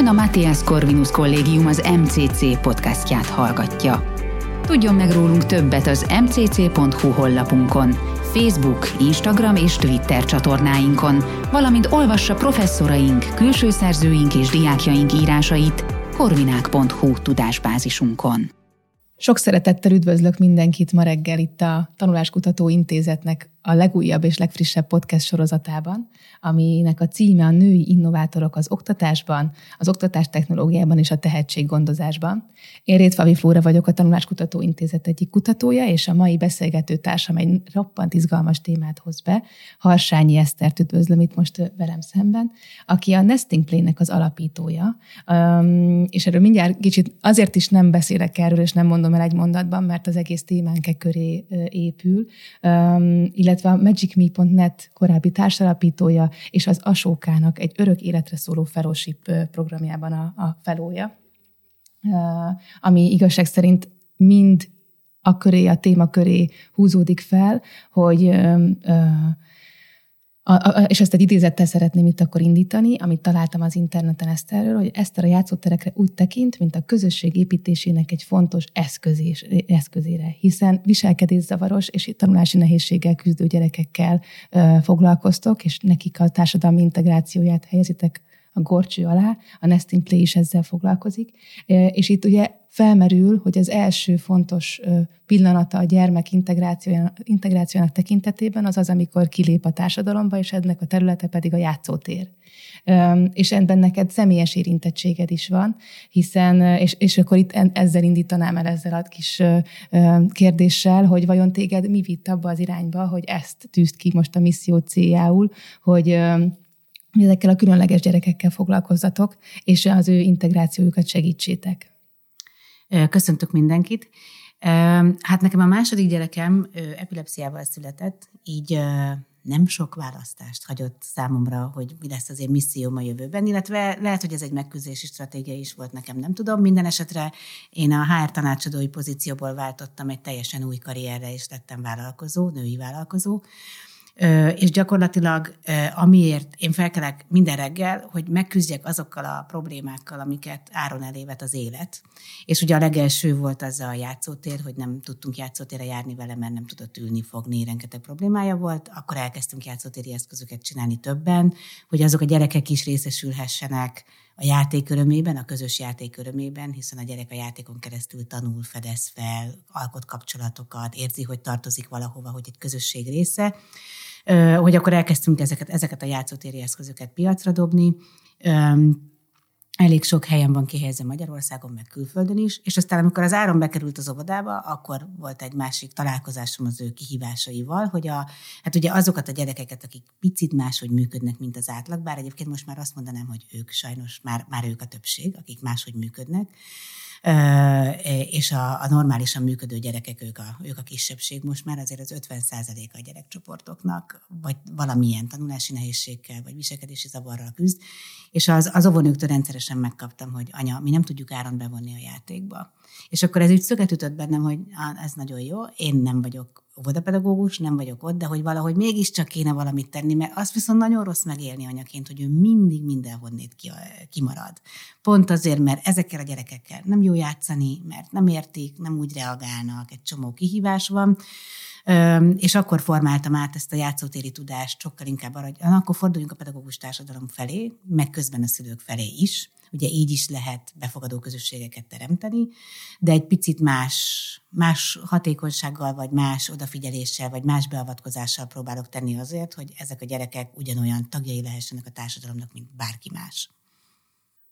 Ön a Matthias Corvinus Kollégium az MCC podcastját hallgatja. Tudjon meg rólunk többet az mcc.hu honlapunkon, Facebook, Instagram és Twitter csatornáinkon, valamint olvassa professzoraink, külső szerzőink és diákjaink írásait korvinák.hu tudásbázisunkon. Sok szeretettel üdvözlök mindenkit ma reggel itt a Tanuláskutató Intézetnek a legújabb és legfrissebb podcast sorozatában, aminek a címe a Női Innovátorok az oktatásban, az oktatás technológiában és a tehetséggondozásban. Én Rétfavi Flóra vagyok, a Tanuláskutató Intézet egyik kutatója, és a mai beszélgető társam egy roppant izgalmas témát hoz be. Harsányi Esztert üdvözlöm itt most velem szemben, aki a Nesting Play-nek az alapítója, és erről mindjárt kicsit azért is nem beszélek erről, és nem mondom el egy mondatban, mert az egész témánk e köré épül, illetve illetve a magicme.net korábbi társalapítója, és az Asókának egy örök életre szóló fellowship programjában a, a felója, ami igazság szerint mind a köré, a téma köré húzódik fel, hogy a, a, és ezt egy idézettel szeretném itt akkor indítani, amit találtam az interneten Eszterről, hogy Eszter a játszóterekre úgy tekint, mint a közösség építésének egy fontos eszközés, eszközére, hiszen viselkedészavaros és tanulási nehézséggel küzdő gyerekekkel ö, foglalkoztok, és nekik a társadalmi integrációját helyezitek a gorcső alá, a Nesting Play is ezzel foglalkozik, és itt ugye felmerül, hogy az első fontos pillanata a gyermek integrációjának, integrációjának tekintetében az az, amikor kilép a társadalomba, és ennek a területe pedig a játszótér. És ebben neked személyes érintettséged is van, hiszen, és, és akkor itt ezzel indítanám el ezzel a kis kérdéssel, hogy vajon téged mi vitt abba az irányba, hogy ezt tűzt ki most a misszió céljául, hogy ezekkel a különleges gyerekekkel foglalkozzatok, és az ő integrációjukat segítsétek. Köszöntök mindenkit. Hát nekem a második gyerekem epilepsziával született, így nem sok választást hagyott számomra, hogy mi lesz az én misszióm a jövőben, illetve lehet, hogy ez egy megküzdési stratégia is volt nekem, nem tudom. Minden esetre én a HR tanácsadói pozícióból váltottam egy teljesen új karrierre, és lettem vállalkozó, női vállalkozó és gyakorlatilag amiért én felkelek minden reggel, hogy megküzdjek azokkal a problémákkal, amiket áron elévet az élet. És ugye a legelső volt az a játszótér, hogy nem tudtunk játszótérre járni vele, mert nem tudott ülni, fogni, rengeteg problémája volt. Akkor elkezdtünk játszótéri eszközöket csinálni többen, hogy azok a gyerekek is részesülhessenek a játék örömében, a közös játék örömében, hiszen a gyerek a játékon keresztül tanul, fedez fel, alkot kapcsolatokat, érzi, hogy tartozik valahova, hogy egy közösség része hogy akkor elkezdtünk ezeket, ezeket a játszótéri eszközöket piacra dobni. Elég sok helyen van kihelyezve Magyarországon, meg külföldön is, és aztán amikor az áron bekerült az óvodába, akkor volt egy másik találkozásom az ő kihívásaival, hogy a, hát ugye azokat a gyerekeket, akik picit máshogy működnek, mint az átlag, bár egyébként most már azt mondanám, hogy ők sajnos már, már ők a többség, akik máshogy működnek, és a, a normálisan működő gyerekek, ők a, ők a kisebbség most már, azért az 50% a gyerekcsoportoknak, vagy valamilyen tanulási nehézséggel, vagy viselkedési zavarral küzd, és az, az óvónőktől rendszeresen megkaptam, hogy anya, mi nem tudjuk áron bevonni a játékba. És akkor ez úgy szöget ütött bennem, hogy ez nagyon jó, én nem vagyok óvodapedagógus, nem vagyok ott, de hogy valahogy mégiscsak kéne valamit tenni, mert azt viszont nagyon rossz megélni anyaként, hogy ő mindig mindenhonnét ki, kimarad. Pont azért, mert ezekkel a gyerekekkel nem jó játszani, mert nem értik, nem úgy reagálnak, egy csomó kihívás van, és akkor formáltam át ezt a játszótéri tudást sokkal inkább arra, hogy akkor forduljunk a pedagógus társadalom felé, meg közben a szülők felé is, Ugye így is lehet befogadó közösségeket teremteni, de egy picit más, más hatékonysággal, vagy más odafigyeléssel, vagy más beavatkozással próbálok tenni azért, hogy ezek a gyerekek ugyanolyan tagjai lehessenek a társadalomnak, mint bárki más.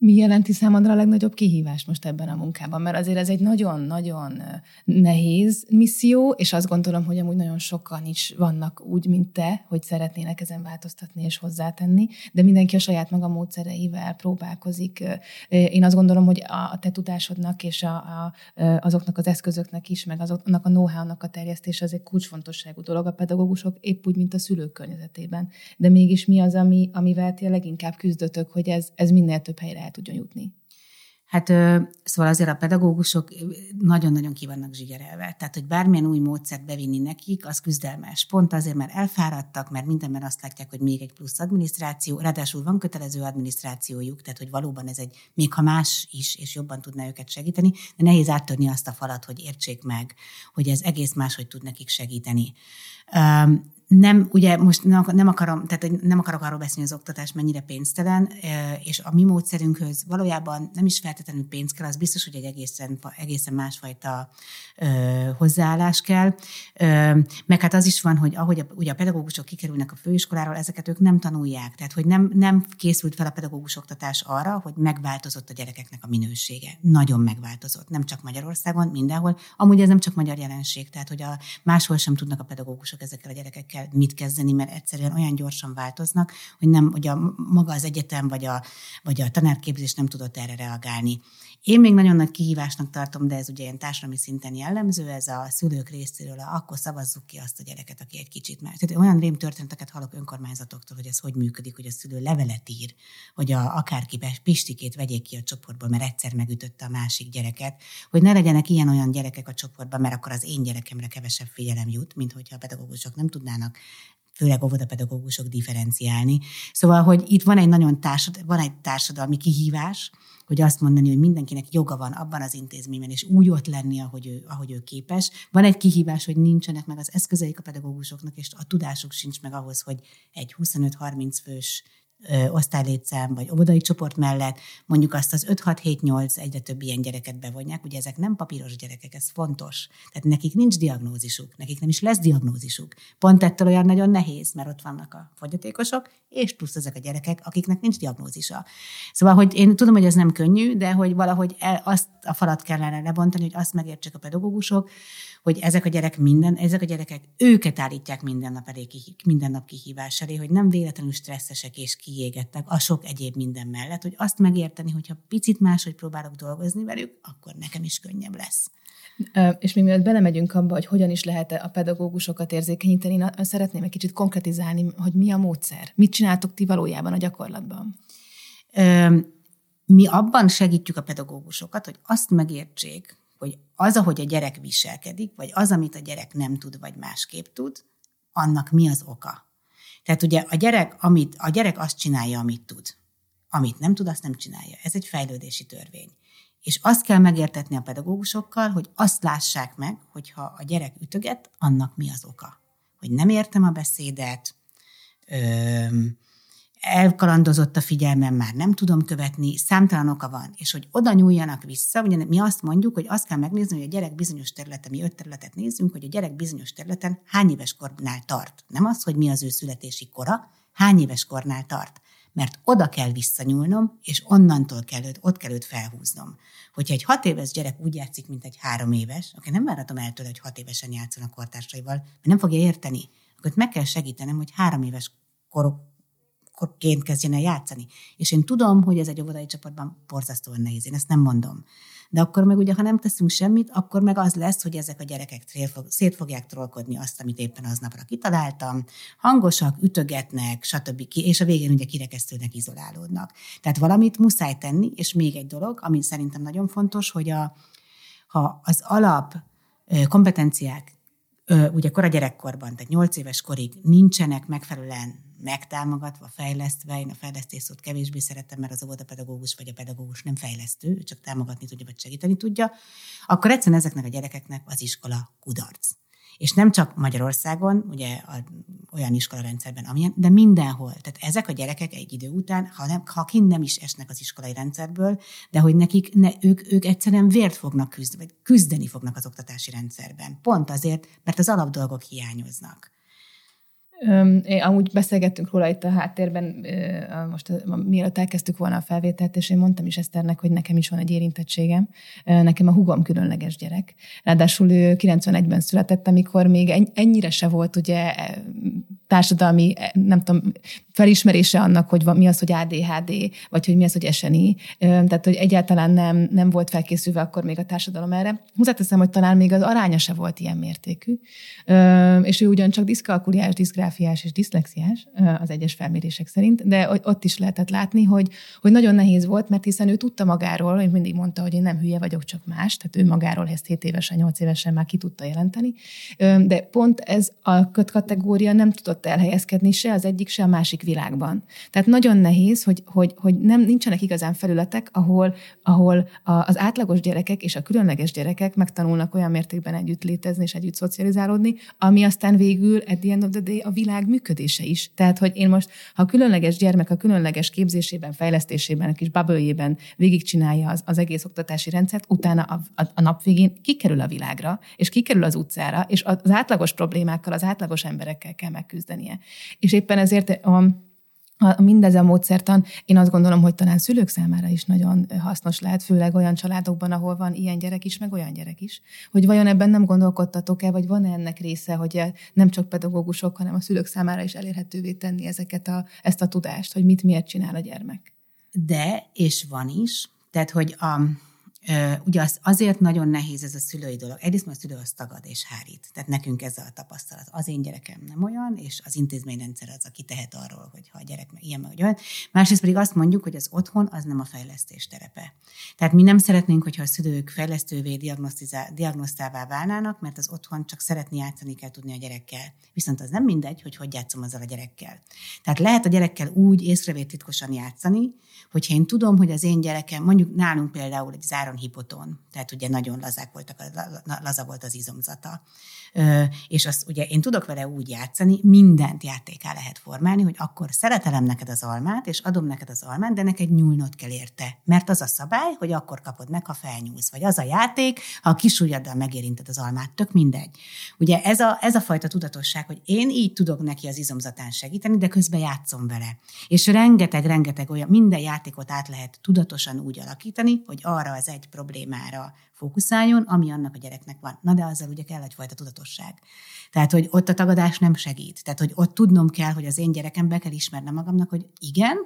Mi jelenti számodra a legnagyobb kihívás most ebben a munkában? Mert azért ez egy nagyon-nagyon nehéz misszió, és azt gondolom, hogy amúgy nagyon sokan is vannak úgy, mint te, hogy szeretnének ezen változtatni és hozzátenni, de mindenki a saját maga módszereivel próbálkozik. Én azt gondolom, hogy a te tudásodnak és a, a, azoknak az eszközöknek is, meg azoknak a know-how-nak a terjesztés az egy kulcsfontosságú dolog a pedagógusok, épp úgy, mint a szülők környezetében. De mégis mi az, ami, amivel ti leginkább küzdötök, hogy ez, ez minél több helyre el tudjon jutni? Hát szóval azért a pedagógusok nagyon-nagyon kivannak zsigerelve. Tehát, hogy bármilyen új módszert bevinni nekik, az küzdelmes. Pont azért, mert elfáradtak, mert mindenben azt látják, hogy még egy plusz adminisztráció, ráadásul van kötelező adminisztrációjuk, tehát hogy valóban ez egy, még ha más is, és jobban tudná őket segíteni, de nehéz áttörni azt a falat, hogy értsék meg, hogy ez egész máshogy tud nekik segíteni nem, ugye most nem akarom, tehát nem akarok arról beszélni, az oktatás mennyire pénztelen, és a mi módszerünkhöz valójában nem is feltétlenül pénz kell, az biztos, hogy egy egészen, egészen másfajta hozzáállás kell. Meg hát az is van, hogy ahogy a, ugye a pedagógusok kikerülnek a főiskoláról, ezeket ők nem tanulják. Tehát, hogy nem, nem készült fel a pedagógus oktatás arra, hogy megváltozott a gyerekeknek a minősége. Nagyon megváltozott. Nem csak Magyarországon, mindenhol. Amúgy ez nem csak magyar jelenség, tehát, hogy a, máshol sem tudnak a pedagógusok ezekkel a gyerekekkel kell mit kezdeni, mert egyszerűen olyan gyorsan változnak, hogy nem, hogy a, maga az egyetem vagy a, vagy a tanárképzés nem tudott erre reagálni. Én még nagyon nagy kihívásnak tartom, de ez ugye ilyen társadalmi szinten jellemző, ez a szülők részéről, akkor szavazzuk ki azt a gyereket, aki egy kicsit már. Tehát olyan rém történeteket hallok önkormányzatoktól, hogy ez hogy működik, hogy a szülő levelet ír, hogy a, akárki Pistikét vegyék ki a csoportból, mert egyszer megütötte a másik gyereket, hogy ne legyenek ilyen-olyan gyerekek a csoportban, mert akkor az én gyerekemre kevesebb figyelem jut, mint hogyha a pedagógusok nem tudnának főleg óvodapedagógusok differenciálni. Szóval, hogy itt van egy nagyon társad, van egy társadalmi kihívás, hogy azt mondani, hogy mindenkinek joga van abban az intézményben, és úgy ott lenni, ahogy ő, ahogy ő képes. Van egy kihívás, hogy nincsenek meg az eszközeik a pedagógusoknak, és a tudásuk sincs meg ahhoz, hogy egy 25-30 fős osztálylétszám vagy óvodai csoport mellett mondjuk azt az 5-6-7-8 egyre több ilyen gyereket bevonják, ugye ezek nem papíros gyerekek, ez fontos. Tehát nekik nincs diagnózisuk, nekik nem is lesz diagnózisuk. Pont ettől olyan nagyon nehéz, mert ott vannak a fogyatékosok, és plusz ezek a gyerekek, akiknek nincs diagnózisa. Szóval, hogy én tudom, hogy ez nem könnyű, de hogy valahogy el, azt a falat kellene lebontani, hogy azt megértsék a pedagógusok, hogy ezek a gyerek minden, ezek a gyerekek őket állítják minden nap elé, minden nap kihívás elé, hogy nem véletlenül stresszesek és kiégettek a sok egyéb minden mellett, hogy azt megérteni, hogyha picit máshogy próbálok dolgozni velük, akkor nekem is könnyebb lesz. És mi mielőtt belemegyünk abba, hogy hogyan is lehet a pedagógusokat érzékenyíteni, én szeretném egy kicsit konkretizálni, hogy mi a módszer. Mit csináltok ti valójában a gyakorlatban? Mi abban segítjük a pedagógusokat, hogy azt megértsék, hogy az, ahogy a gyerek viselkedik, vagy az, amit a gyerek nem tud, vagy másképp tud, annak mi az oka. Tehát ugye a gyerek, amit, a gyerek azt csinálja, amit tud. Amit nem tud, azt nem csinálja. Ez egy fejlődési törvény. És azt kell megértetni a pedagógusokkal, hogy azt lássák meg, hogyha a gyerek ütöget, annak mi az oka. Hogy nem értem a beszédet, elkalandozott a figyelmem, már nem tudom követni, számtalan oka van, és hogy oda nyúljanak vissza, ugye mi azt mondjuk, hogy azt kell megnézni, hogy a gyerek bizonyos területen, mi öt területet nézzünk, hogy a gyerek bizonyos területen hány éves kornál tart. Nem az, hogy mi az ő születési kora, hány éves kornál tart. Mert oda kell visszanyúlnom, és onnantól kell őt, ott kell őt felhúznom. Hogyha egy hat éves gyerek úgy játszik, mint egy három éves, akkor nem várhatom el tőle, hogy hat évesen játszon a kortársaival, mert nem fogja érteni. Akkor meg kell segítenem, hogy három éves korok ként kezdjen el játszani. És én tudom, hogy ez egy óvodai csapatban borzasztóan nehéz, én ezt nem mondom. De akkor meg ugye, ha nem teszünk semmit, akkor meg az lesz, hogy ezek a gyerekek szét fogják trollkodni azt, amit éppen aznapra kitaláltam, hangosak, ütögetnek, stb. És a végén ugye kirekesztődnek, izolálódnak. Tehát valamit muszáj tenni, és még egy dolog, ami szerintem nagyon fontos, hogy a, ha az alap kompetenciák ugye kora gyerekkorban, tehát 8 éves korig nincsenek megfelelően megtámogatva, fejlesztve, én a fejlesztés szót kevésbé szeretem, mert az óvodapedagógus vagy a pedagógus nem fejlesztő, csak támogatni tudja, vagy segíteni tudja, akkor egyszerűen ezeknek a gyerekeknek az iskola kudarc. És nem csak Magyarországon, ugye a, olyan iskolarendszerben, amilyen, de mindenhol. Tehát ezek a gyerekek egy idő után, ha, nem, ha kint nem is esnek az iskolai rendszerből, de hogy nekik, ne, ők, ők egyszerűen vért fognak küzdeni, vagy küzdeni fognak az oktatási rendszerben. Pont azért, mert az alapdolgok hiányoznak. Én, amúgy beszélgettünk róla itt a háttérben, most mielőtt elkezdtük volna a felvételt, és én mondtam is Eszternek, hogy nekem is van egy érintettségem. Nekem a hugom különleges gyerek. Ráadásul ő 91-ben született, amikor még ennyire se volt ugye társadalmi, nem tudom, felismerése annak, hogy mi az, hogy ADHD, vagy hogy mi az, hogy SNI. Tehát, hogy egyáltalán nem, nem volt felkészülve akkor még a társadalom erre. Hozzáteszem, hogy talán még az aránya se volt ilyen mértékű. És ő ugyancsak diszkalkuliás, diszgráfiás és diszlexiás az egyes felmérések szerint, de ott is lehetett látni, hogy, hogy nagyon nehéz volt, mert hiszen ő tudta magáról, hogy mindig mondta, hogy én nem hülye vagyok, csak más, tehát ő magáról ezt 7 évesen, 8 évesen már ki tudta jelenteni. De pont ez a kategória nem tudott elhelyezkedni se az egyik, se a másik világban. Tehát nagyon nehéz, hogy, hogy, hogy nem nincsenek igazán felületek, ahol, ahol az átlagos gyerekek és a különleges gyerekek megtanulnak olyan mértékben együtt létezni és együtt szocializálódni, ami aztán végül at the end of the day a világ működése is. Tehát, hogy én most, ha a különleges gyermek a különleges képzésében, fejlesztésében, a kis bubble végigcsinálja az, az egész oktatási rendszert, utána a, a, a nap végén kikerül a világra, és kikerül az utcára, és az átlagos problémákkal, az átlagos emberekkel kell megküzdenie. És éppen ezért a, a, mindez a módszertan, én azt gondolom, hogy talán szülők számára is nagyon hasznos lehet, főleg olyan családokban, ahol van ilyen gyerek is, meg olyan gyerek is. Hogy vajon ebben nem gondolkodtatok-e, vagy van-e ennek része, hogy nem csak pedagógusok, hanem a szülők számára is elérhetővé tenni ezeket a, ezt a tudást, hogy mit miért csinál a gyermek? De, és van is. Tehát, hogy a, Ugye az, azért nagyon nehéz ez a szülői dolog. Egyrészt mert a szülő az tagad és hárít. Tehát nekünk ez a tapasztalat. Az én gyerekem nem olyan, és az intézményrendszer az, aki tehet arról, hogy ha a gyerek ilyen, meg olyan. Másrészt pedig azt mondjuk, hogy az otthon az nem a fejlesztés terepe. Tehát mi nem szeretnénk, hogyha a szülők fejlesztővé, diagnosztává válnának, mert az otthon csak szeretni játszani kell tudni a gyerekkel. Viszont az nem mindegy, hogy hogy játszom azzal a gyerekkel. Tehát lehet a gyerekkel úgy észrevét titkosan játszani, hogyha én tudom, hogy az én gyerekem, mondjuk nálunk például egy záron hipoton, tehát ugye nagyon lazák voltak, laza volt az izomzata. És azt ugye én tudok vele úgy játszani, mindent játéká lehet formálni, hogy akkor szeretelem neked az almát, és adom neked az almát, de neked nyúlnod kell érte. Mert az a szabály, hogy akkor kapod meg, ha felnyúlsz. Vagy az a játék, ha a kis ujjaddal megérinted az almát, tök mindegy. Ugye ez a, ez a fajta tudatosság, hogy én így tudok neki az izomzatán segíteni, de közben játszom vele. És rengeteg, rengeteg olyan, minden játékot át lehet tudatosan úgy alakítani, hogy arra az egy problémára fókuszáljon, ami annak a gyereknek van. Na de azzal ugye kell egyfajta tudatosság. Tehát, hogy ott a tagadás nem segít. Tehát, hogy ott tudnom kell, hogy az én gyerekem be kell ismernem magamnak, hogy igen,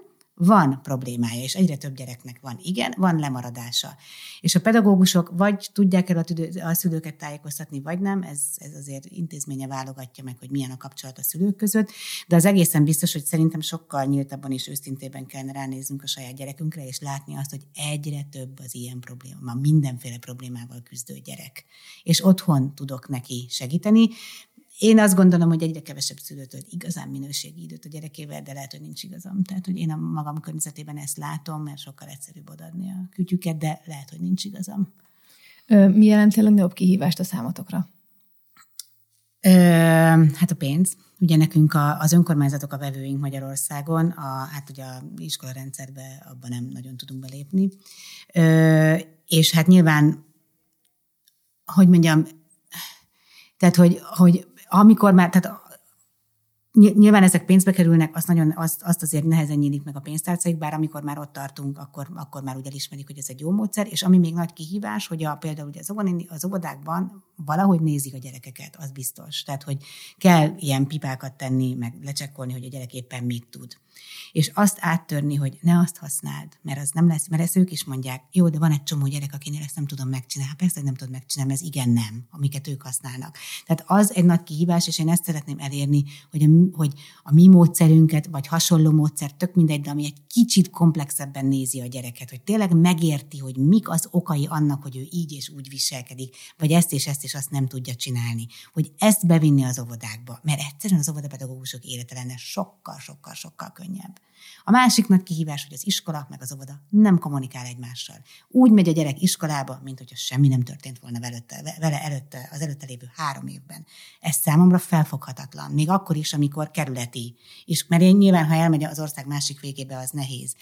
van problémája, és egyre több gyereknek van. Igen, van lemaradása. És a pedagógusok vagy tudják el a szülőket tájékoztatni, vagy nem, ez, ez azért intézménye válogatja meg, hogy milyen a kapcsolat a szülők között, de az egészen biztos, hogy szerintem sokkal nyíltabban és őszintében kellene ránéznünk a saját gyerekünkre, és látni azt, hogy egyre több az ilyen probléma, ma mindenféle problémával küzdő gyerek. És otthon tudok neki segíteni, én azt gondolom, hogy egyre kevesebb szülő tölt igazán minőségi időt a gyerekével, de lehet, hogy nincs igazam. Tehát, hogy én a magam környezetében ezt látom, mert sokkal egyszerűbb odaadni a kütyüket, de lehet, hogy nincs igazam. Mi jelenti a legnagyobb kihívást a számotokra? Ö, hát a pénz. Ugye nekünk a, az önkormányzatok a vevőink Magyarországon, a, hát ugye a iskolarendszerbe abban nem nagyon tudunk belépni. Ö, és hát nyilván, hogy mondjam, tehát, hogy, hogy amikor már, tehát Nyilván ezek pénzbe kerülnek, azt, nagyon, azt, azt azért nehezen nyílik meg a pénztárcaik, bár amikor már ott tartunk, akkor, akkor már úgy elismerik, hogy ez egy jó módszer, és ami még nagy kihívás, hogy a, például ugye az, óvodákban valahogy nézik a gyerekeket, az biztos. Tehát, hogy kell ilyen pipákat tenni, meg lecsekkolni, hogy a gyerek éppen mit tud és azt áttörni, hogy ne azt használd, mert az nem lesz, mert ezt ők is mondják, jó, de van egy csomó gyerek, akinél ezt nem tudom megcsinálni. Persze, hogy nem tudod megcsinálni, ez igen, nem, amiket ők használnak. Tehát az egy nagy kihívás, és én ezt szeretném elérni, hogy a, hogy a mi módszerünket, vagy hasonló módszer, tök mindegy, de ami egy kicsit komplexebben nézi a gyereket, hogy tényleg megérti, hogy mik az okai annak, hogy ő így és úgy viselkedik, vagy ezt és ezt és azt nem tudja csinálni. Hogy ezt bevinni az óvodákba, mert egyszerűen az óvodapedagógusok élete lenne sokkal, sokkal, sokkal könnyebb. A másik nagy kihívás, hogy az iskola meg az óvoda nem kommunikál egymással. Úgy megy a gyerek iskolába, mint hogyha semmi nem történt volna velőtte, vele előtte, az előtte lévő három évben. Ez számomra felfoghatatlan, még akkor is, amikor kerületi. És, mert én nyilván, ha elmegy az ország másik végébe, az nehéz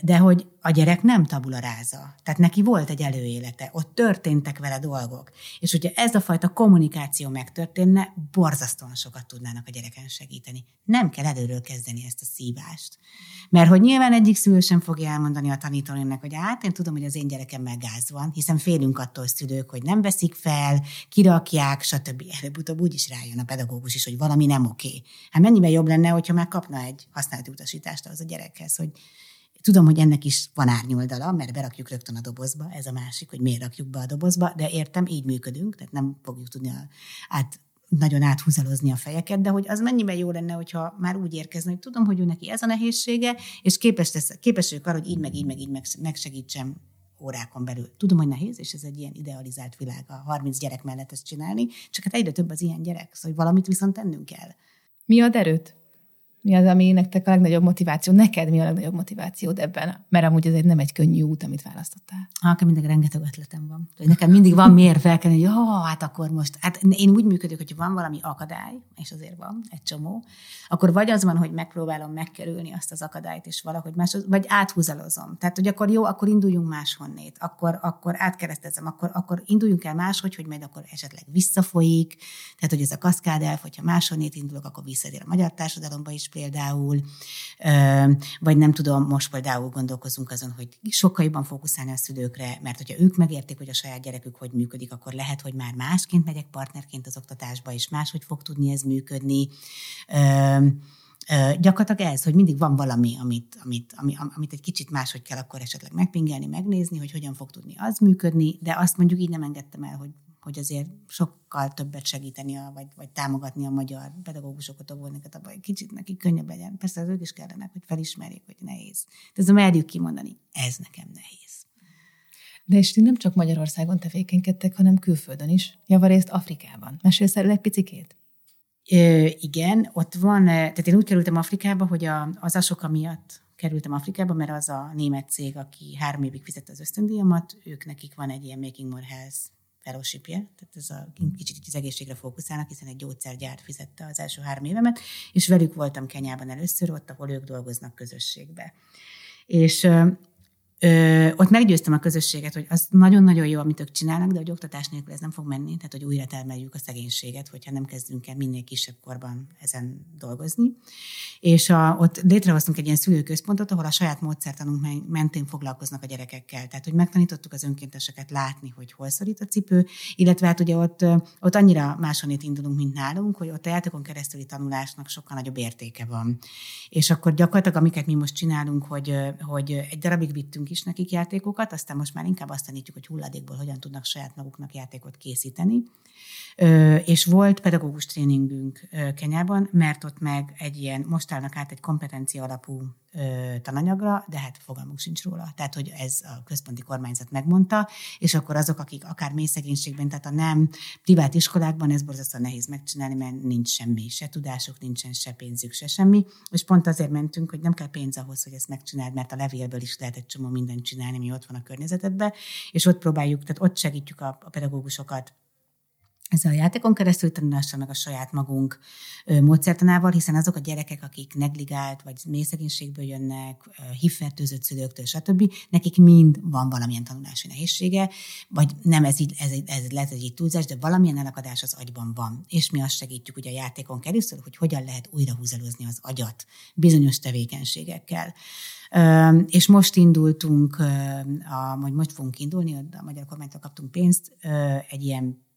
de hogy a gyerek nem tabula ráza. Tehát neki volt egy előélete, ott történtek vele dolgok. És hogyha ez a fajta kommunikáció megtörténne, borzasztóan sokat tudnának a gyereken segíteni. Nem kell előről kezdeni ezt a szívást. Mert hogy nyilván egyik szülő sem fogja elmondani a tanítónének, hogy hát én tudom, hogy az én gyerekemmel gáz van, hiszen félünk attól szülők, hogy nem veszik fel, kirakják, stb. Előbb-utóbb úgy is rájön a pedagógus is, hogy valami nem oké. Hát mennyivel jobb lenne, hogyha megkapna egy használati utasítást az a gyerekhez, hogy Tudom, hogy ennek is van árnyoldala, mert berakjuk rögtön a dobozba, ez a másik, hogy miért rakjuk be a dobozba, de értem, így működünk, tehát nem fogjuk tudni át, nagyon áthúzalozni a fejeket, de hogy az mennyiben jó lenne, hogyha már úgy érkezne, hogy tudom, hogy ő neki ez a nehézsége, és képes, lesz, képes vagyok arra, hogy így, meg így, meg így megsegítsem órákon belül. Tudom, hogy nehéz, és ez egy ilyen idealizált világ, a 30 gyerek mellett ezt csinálni, csak hát egyre több az ilyen gyerek, szóval valamit viszont tennünk kell. Mi ad erőt? Mi az, ami nektek a legnagyobb motiváció? Neked mi a legnagyobb motivációd ebben? Mert amúgy ez egy nem egy könnyű út, amit választottál. Nekem mindig rengeteg ötletem van. Nekem mindig van miért felkelni, hogy jó, hát akkor most, hát én úgy működök, hogy van valami akadály, és azért van egy csomó, akkor vagy az van, hogy megpróbálom megkerülni azt az akadályt, és valahogy más, vagy áthúzalozom. Tehát, hogy akkor jó, akkor induljunk máshonnét, akkor, akkor átkeresztezem, akkor, akkor induljunk el máshogy, hogy majd akkor esetleg visszafolyik, tehát, hogy ez a kaszkád elf, hogyha máshonnét indulok, akkor visszatér a magyar társadalomba is például, vagy nem tudom, most például gondolkozunk azon, hogy sokkal jobban fókuszálni a szülőkre, mert hogyha ők megértik, hogy a saját gyerekük hogy működik, akkor lehet, hogy már másként megyek partnerként az oktatásba, és máshogy fog tudni ez működni. Gyakorlatilag ez, hogy mindig van valami, amit, amit, ami, amit egy kicsit máshogy kell akkor esetleg megpingelni, megnézni, hogy hogyan fog tudni az működni, de azt mondjuk így nem engedtem el, hogy hogy azért sokkal többet segíteni, a, vagy, vagy támogatni a magyar pedagógusokat, óvóneket, abban egy kicsit nekik könnyebb legyen. Persze az ők is kellenek, hogy felismerjék, hogy nehéz. De ez merjük kimondani, ez nekem nehéz. De és ti nem csak Magyarországon tevékenykedtek, hanem külföldön is, javarészt Afrikában. Mesélsz erről egy picikét? Ö, igen, ott van, tehát én úgy kerültem Afrikába, hogy a, az asoka miatt kerültem Afrikába, mert az a német cég, aki három évig fizette az ösztöndíjamat, ők nekik van egy ilyen Making More Health fellowshipje, tehát ez a kicsit az egészségre fókuszálnak, hiszen egy gyógyszergyár fizette az első három évemet, és velük voltam Kenyában először, ott, ahol ők dolgoznak közösségbe. És Ö, ott meggyőztem a közösséget, hogy az nagyon-nagyon jó, amit ők csinálnak, de hogy oktatás nélkül ez nem fog menni, tehát hogy újra termeljük a szegénységet, hogyha nem kezdünk el minél kisebb korban ezen dolgozni. És a, ott létrehoztunk egy ilyen szülőközpontot, ahol a saját módszertanunk mentén foglalkoznak a gyerekekkel. Tehát, hogy megtanítottuk az önkénteseket látni, hogy hol szorít a cipő, illetve hát ugye ott, ott annyira másonét indulunk, mint nálunk, hogy ott a játékon keresztüli tanulásnak sokkal nagyobb értéke van. És akkor gyakorlatilag, amiket mi most csinálunk, hogy, hogy egy darabig vittünk is nekik játékokat, aztán most már inkább azt tanítjuk, hogy hulladékból hogyan tudnak saját maguknak játékot készíteni. És volt pedagógus tréningünk Kenyában, mert ott meg egy ilyen, most állnak át egy kompetencia alapú tananyagra, de hát fogalmunk sincs róla. Tehát, hogy ez a központi kormányzat megmondta, és akkor azok, akik akár mély szegénységben, tehát a nem privát iskolákban, ez borzasztóan nehéz megcsinálni, mert nincs semmi, se tudásuk, nincsen se pénzük, se semmi. És pont azért mentünk, hogy nem kell pénz ahhoz, hogy ezt megcsináld, mert a levélből is lehet egy csomó mindent csinálni, ami ott van a környezetedben, és ott próbáljuk, tehát ott segítjük a, a pedagógusokat ezzel a játékon keresztül tanulással, meg a saját magunk módszertanával, hiszen azok a gyerekek, akik negligált, vagy mélyszegénységből jönnek, hívfertőzött szülőktől, stb., nekik mind van valamilyen tanulási nehézsége, vagy nem ez, így, ez, ez lehet egy túlzás, de valamilyen elakadás az agyban van. És mi azt segítjük ugye a játékon keresztül, hogy hogyan lehet újra húzalozni az agyat bizonyos tevékenységekkel. És most indultunk, vagy most fogunk indulni, a Magyar Kormánytól kaptunk pénzt, egy ilyen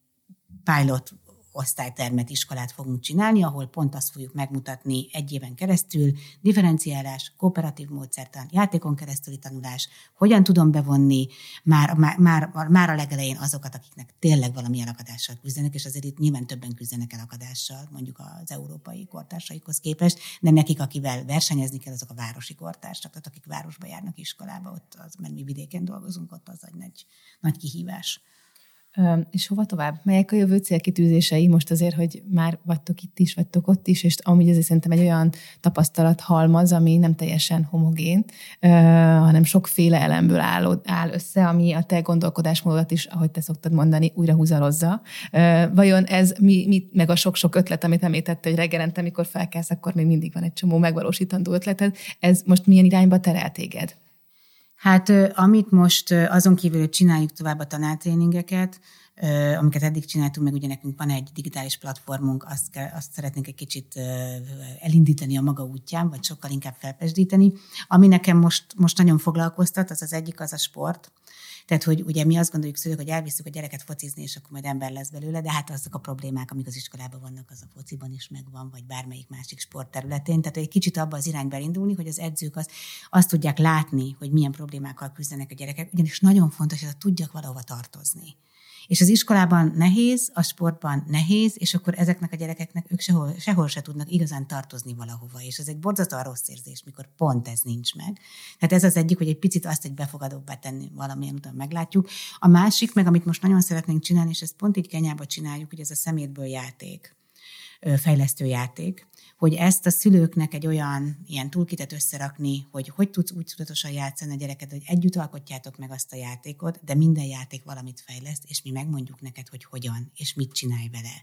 pilot osztálytermet, iskolát fogunk csinálni, ahol pont azt fogjuk megmutatni egy éven keresztül, differenciálás, kooperatív módszertan, játékon keresztüli tanulás, hogyan tudom bevonni már, már, már, már a legelején azokat, akiknek tényleg valami elakadással küzdenek, és azért itt nyilván többen küzdenek elakadással, mondjuk az európai kortársaikhoz képest, de nekik, akivel versenyezni kell, azok a városi kortársak, tehát akik városba járnak iskolába, ott az, mert mi vidéken dolgozunk, ott az egy nagy, nagy kihívás. És hova tovább? Melyek a jövő célkitűzései most azért, hogy már vagytok itt is, vagytok ott is, és amúgy ez szerintem egy olyan tapasztalat halmaz, ami nem teljesen homogén, hanem sokféle elemből áll, áll össze, ami a te gondolkodásmódodat is, ahogy te szoktad mondani, újra húzalozza. Vajon ez mi, mi meg a sok-sok ötlet, amit említette, hogy reggelente, amikor felkelsz, akkor még mindig van egy csomó megvalósítandó ötleted, ez most milyen irányba terel téged? Hát amit most azon kívül, hogy csináljuk tovább a tanártréningeket, amiket eddig csináltunk, meg ugye nekünk van egy digitális platformunk, azt, kell, azt szeretnénk egy kicsit elindítani a maga útján, vagy sokkal inkább felpesdíteni. Ami nekem most, most nagyon foglalkoztat, az az egyik, az a sport. Tehát, hogy ugye mi azt gondoljuk szülők, hogy elviszük a gyereket focizni, és akkor majd ember lesz belőle, de hát azok a problémák, amik az iskolában vannak, az a fociban is megvan, vagy bármelyik másik sportterületén. Tehát egy kicsit abba az irányba indulni, hogy az edzők azt, azt tudják látni, hogy milyen problémákkal küzdenek a gyerekek, ugyanis nagyon fontos, hogy tudjak valahova tartozni. És az iskolában nehéz, a sportban nehéz, és akkor ezeknek a gyerekeknek ők sehol, sehol se tudnak igazán tartozni valahova. És ez egy borzasztóan rossz érzés, mikor pont ez nincs meg. Tehát ez az egyik, hogy egy picit azt egy befogadóbbá tenni valamilyen utána meglátjuk. A másik, meg amit most nagyon szeretnénk csinálni, és ezt pont így Kenyába csináljuk, hogy ez a szemétből játék fejlesztő játék, hogy ezt a szülőknek egy olyan ilyen túlkitet összerakni, hogy hogy tudsz úgy tudatosan játszani a gyereked, hogy együtt alkotjátok meg azt a játékot, de minden játék valamit fejleszt, és mi megmondjuk neked, hogy hogyan, és mit csinálj vele.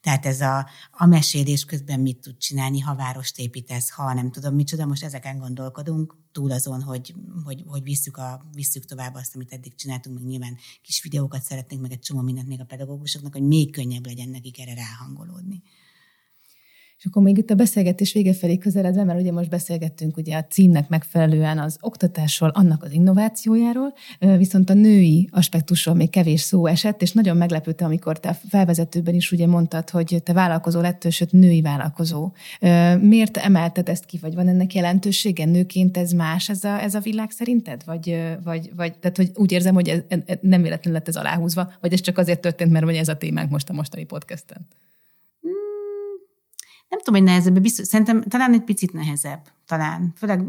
Tehát ez a, a mesélés közben mit tud csinálni, ha várost építesz, ha nem tudom micsoda, most ezeken gondolkodunk, túl azon, hogy, hogy, hogy visszük, a, visszük tovább azt, amit eddig csináltunk, még nyilván kis videókat szeretnénk, meg egy csomó mindent még a pedagógusoknak, hogy még könnyebb legyen nekik erre ráhangolódni. És akkor még itt a beszélgetés vége felé közeledve, mert ugye most beszélgettünk ugye a címnek megfelelően az oktatásról, annak az innovációjáról, viszont a női aspektusról még kevés szó esett, és nagyon meglepődte, amikor te felvezetőben is ugye mondtad, hogy te vállalkozó lett, sőt női vállalkozó. Miért emelted ezt ki, vagy van ennek jelentősége? Nőként ez más ez a, ez a világ szerinted? Vagy, vagy, vagy tehát, hogy úgy érzem, hogy ez, nem véletlenül lett ez aláhúzva, vagy ez csak azért történt, mert ez a témánk most a mostani podcasten? Nem tudom, hogy nehezebb, biztos, szerintem talán egy picit nehezebb, talán. Főleg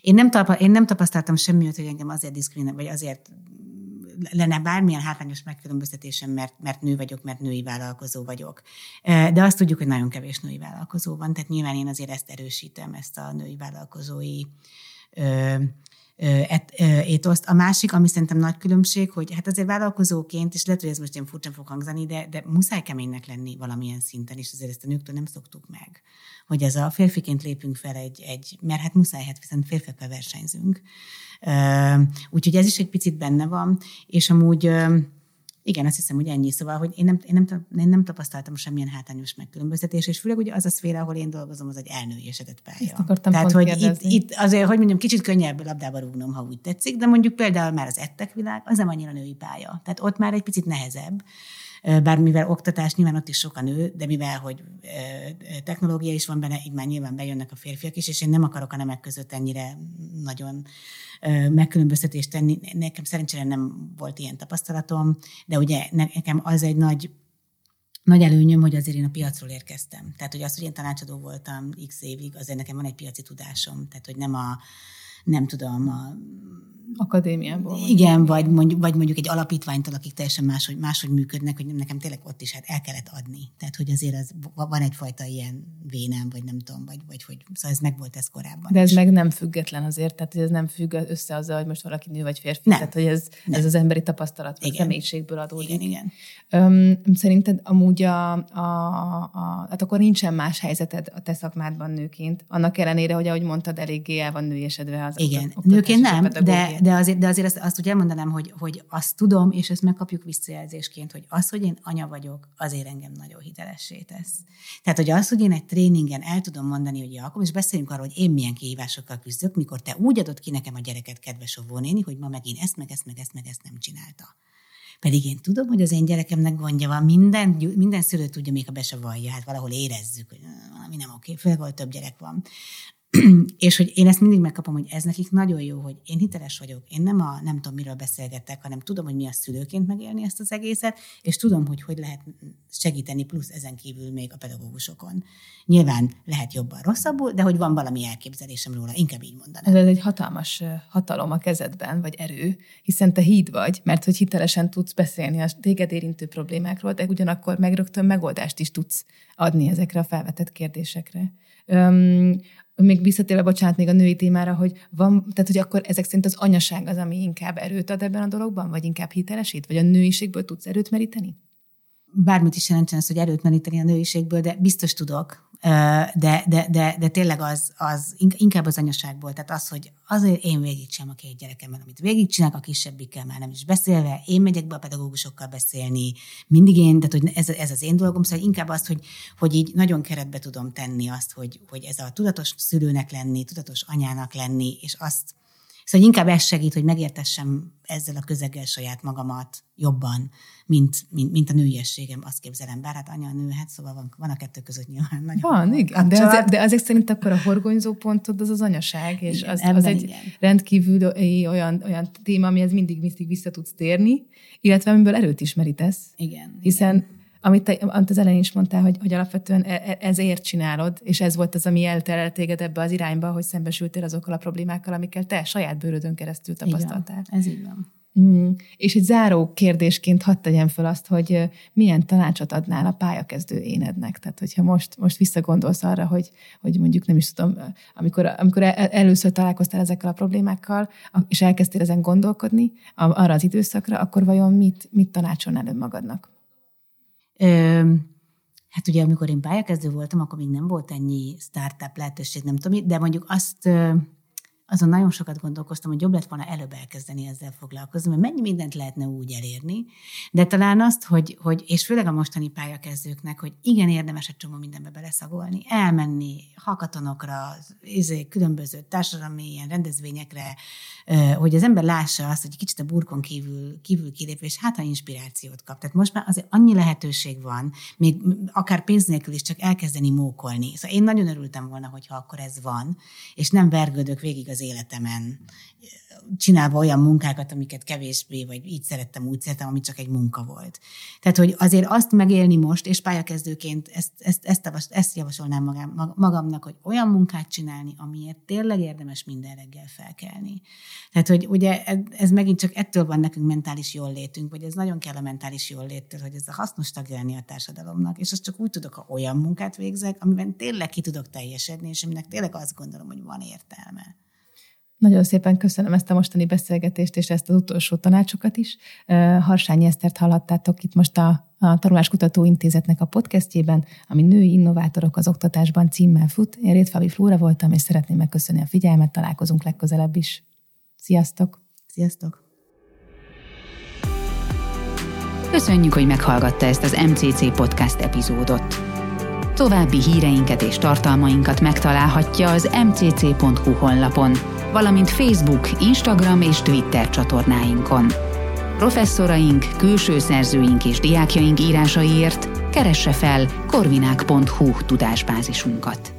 én nem, tapa, én nem tapasztaltam semmi hogy engem azért diszkriminál, vagy azért lenne bármilyen hátrányos megkülönböztetésem, mert, mert nő vagyok, mert női vállalkozó vagyok. De azt tudjuk, hogy nagyon kevés női vállalkozó van, tehát nyilván én azért ezt erősítem, ezt a női vállalkozói étoszt. A másik, ami szerintem nagy különbség, hogy hát azért vállalkozóként, és lehet, hogy ez most ilyen furcsán fog hangzani, de, de muszáj keménynek lenni valamilyen szinten, és azért ezt a nőktől nem szoktuk meg. Hogy ez a férfiként lépünk fel egy, egy mert hát muszáj, hát viszont férfiakkal versenyzünk. Úgyhogy ez is egy picit benne van, és amúgy igen, azt hiszem, hogy ennyi. Szóval, hogy én nem, én nem, én nem tapasztaltam semmilyen hátrányos megkülönböztetés, és főleg ugye az a szféra, ahol én dolgozom, az egy elnőiesedett pálya. Ezt Tehát, hogy itt, itt, azért, hogy mondjam, kicsit könnyebb labdába rúgnom, ha úgy tetszik, de mondjuk például már az ettek világ, az nem annyira női pálya. Tehát ott már egy picit nehezebb bár mivel oktatás nyilván ott is sok a nő, de mivel, hogy technológia is van benne, így már nyilván bejönnek a férfiak is, és én nem akarok a nemek között ennyire nagyon megkülönböztetést tenni. Nekem szerencsére nem volt ilyen tapasztalatom, de ugye nekem az egy nagy nagy előnyöm, hogy azért én a piacról érkeztem. Tehát, hogy az, hogy én tanácsadó voltam x évig, azért nekem van egy piaci tudásom. Tehát, hogy nem a, nem tudom, a akadémiából. Igen, vagy mondjuk, vagy mondjuk egy alapítványtól, akik teljesen máshogy, máshogy működnek, hogy nekem tényleg ott is hát el kellett adni. Tehát, hogy azért az, van egyfajta ilyen vénem, vagy nem tudom, vagy, vagy hogy szóval ez meg volt ez korábban. De ez is. meg nem független azért, tehát hogy ez nem függ össze azzal, hogy most valaki nő vagy férfi, nem. tehát hogy ez, nem. ez az emberi tapasztalat, vagy személyiségből adódik. Igen, igen. Öm, szerinted amúgy a, a, a, hát akkor nincsen más helyzeted a te szakmádban nőként, annak ellenére, hogy ahogy mondtad, eléggé el van nőjesedve az Igen, nőként nem, de, de azért, de azért azt, azt úgy elmondanám, hogy, hogy azt tudom, és ezt megkapjuk visszajelzésként, hogy az, hogy én anya vagyok, azért engem nagyon hitelessé tesz. Tehát, hogy az, hogy én egy tréningen el tudom mondani, hogy Jakob, és beszéljünk arról, hogy én milyen kihívásokkal küzdök, mikor te úgy adod ki nekem a gyereket, kedves óvónéni, hogy ma megint ezt, meg ezt, meg ezt, meg ezt nem csinálta. Pedig én tudom, hogy az én gyerekemnek gondja van, minden, minden szülő tudja, még ha be se vallja, hát valahol érezzük, hogy valami nem oké, főleg, ahol több gyerek van. és hogy én ezt mindig megkapom, hogy ez nekik nagyon jó, hogy én hiteles vagyok, én nem a nem tudom, miről beszélgetek, hanem tudom, hogy mi a szülőként megélni ezt az egészet, és tudom, hogy hogy lehet segíteni plusz ezen kívül még a pedagógusokon. Nyilván lehet jobban, rosszabbul, de hogy van valami elképzelésem róla, inkább így mondanám. Ez egy hatalmas hatalom a kezedben, vagy erő, hiszen te híd vagy, mert hogy hitelesen tudsz beszélni a téged érintő problémákról, de ugyanakkor meg rögtön megoldást is tudsz adni ezekre a felvetett kérdésekre. Öm, még visszatérve, bocsánat, még a női témára, hogy van, tehát hogy akkor ezek szerint az anyaság az, ami inkább erőt ad ebben a dologban, vagy inkább hitelesít, vagy a nőiségből tudsz erőt meríteni? Bármit is jelentsen az, hogy erőt meríteni a nőiségből, de biztos tudok. De, de, de, de tényleg az, az inkább az anyaságból, tehát az, hogy azért én végigcsinálom a két gyerekemmel, amit végigcsinálok, a kisebbikkel már nem is beszélve, én megyek be a pedagógusokkal beszélni, mindig én, tehát hogy ez, ez az én dolgom, szóval inkább azt, hogy, hogy így nagyon keretbe tudom tenni azt, hogy, hogy ez a tudatos szülőnek lenni, tudatos anyának lenni, és azt, Szóval inkább ez segít, hogy megértessem ezzel a közeggel saját magamat jobban, mint, mint, mint a nőiességem, azt képzelem. Bár hát anya nő, hát szóval van, van a kettő között nyilván nagyon Van, igen, de, azért, de azért szerint akkor a horgonyzó pontod az az anyaság, és igen, az, az egy igen. rendkívül olyan, olyan téma, amihez mindig, mindig vissza tudsz térni, illetve amiből erőt is merítesz. Igen. Hiszen igen amit, te, amit az elején is mondtál, hogy, hogy alapvetően e, e, ezért csinálod, és ez volt az, ami elterelt téged ebbe az irányba, hogy szembesültél azokkal a problémákkal, amikkel te saját bőrödön keresztül tapasztaltál. Igen, ez így van. Mm. És egy záró kérdésként hadd tegyem fel azt, hogy milyen tanácsot adnál a pályakezdő énednek. Tehát, hogyha most, most visszagondolsz arra, hogy, hogy mondjuk nem is tudom, amikor, amikor először találkoztál ezekkel a problémákkal, és elkezdtél ezen gondolkodni arra az időszakra, akkor vajon mit, mit tanácsolnál önmagadnak? Hát ugye, amikor én pályakezdő voltam, akkor még nem volt ennyi startup lehetőség, nem tudom, de mondjuk azt azon nagyon sokat gondolkoztam, hogy jobb lett volna előbb elkezdeni ezzel foglalkozni, mert mennyi mindent lehetne úgy elérni, de talán azt, hogy, hogy és főleg a mostani pályakezdőknek, hogy igen érdemes egy csomó mindenbe beleszagolni, elmenni hakatonokra, izé, különböző társadalmi ilyen rendezvényekre, hogy az ember lássa azt, hogy kicsit a burkon kívül, kívül kilép, és hát ha inspirációt kap. Tehát most már azért annyi lehetőség van, még akár pénz nélkül is csak elkezdeni mókolni. Szóval én nagyon örültem volna, hogyha akkor ez van, és nem vergődök végig az az életemen, csinálva olyan munkákat, amiket kevésbé, vagy így szerettem, úgy szerettem, ami csak egy munka volt. Tehát, hogy azért azt megélni most, és pályakezdőként ezt, ezt, ezt, ezt javasolnám magam, magamnak, hogy olyan munkát csinálni, amiért tényleg érdemes minden reggel felkelni. Tehát, hogy ugye ez megint csak ettől van nekünk mentális jól létünk, vagy ez nagyon kell a mentális jól hogy ez a hasznos tagja lenni a társadalomnak, és azt csak úgy tudok, ha olyan munkát végzek, amiben tényleg ki tudok teljesedni, és aminek tényleg azt gondolom, hogy van értelme. Nagyon szépen köszönöm ezt a mostani beszélgetést és ezt az utolsó tanácsokat is. Harsányi Esztert hallhattátok itt most a, a Tanuláskutató Intézetnek a podcastjében, ami Női Innovátorok az Oktatásban címmel fut. Én Rétfavi Flóra voltam, és szeretném megköszönni a figyelmet, találkozunk legközelebb is. Sziasztok! Sziasztok! Köszönjük, hogy meghallgatta ezt az MCC podcast epizódot. További híreinket és tartalmainkat megtalálhatja az mcc.hu honlapon, valamint Facebook, Instagram és Twitter csatornáinkon. Professzoraink, külső szerzőink és diákjaink írásaiért keresse fel korvinák.hu tudásbázisunkat.